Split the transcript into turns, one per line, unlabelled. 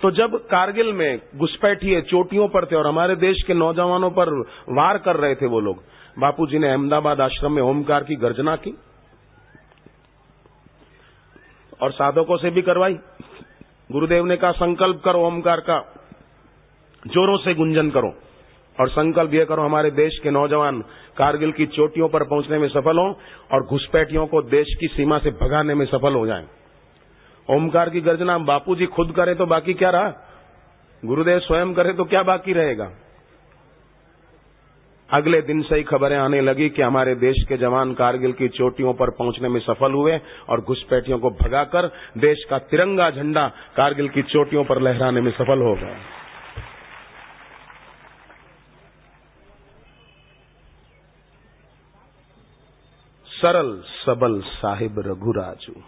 तो जब कारगिल में घुसपैठिए चोटियों पर थे और हमारे देश के नौजवानों पर वार कर रहे थे वो लोग बापू जी ने अहमदाबाद आश्रम में ओमकार की गर्जना की और साधकों से भी करवाई। गुरुदेव ने कहा, संकल्प करो ओमकार का, जोरों से गुंजन करो और संकल्प यह करो, हमारे देश के नौजवान कारगिल की चोटियों पर पहुँचने में सफल हों और घुसपैठियों को देश की सीमा से भगाने में सफल हो जाएँ। ओमकार की गर्जना बापू जी खुद करे तो बाकी क्या रहा? गुरुदेव स्वयं करे तो क्या बाकी रहेगा? अगले दिन से ही खबरें आने लगी कि हमारे देश के जवान कारगिल की चोटियों पर पहुँचने में सफल हुए और घुसपैठियों को भगाकर देश का तिरंगा झंडा कारगिल की चोटियों पर लहराने में सफल हो गए। सरल सबल साहिब रघुराजू।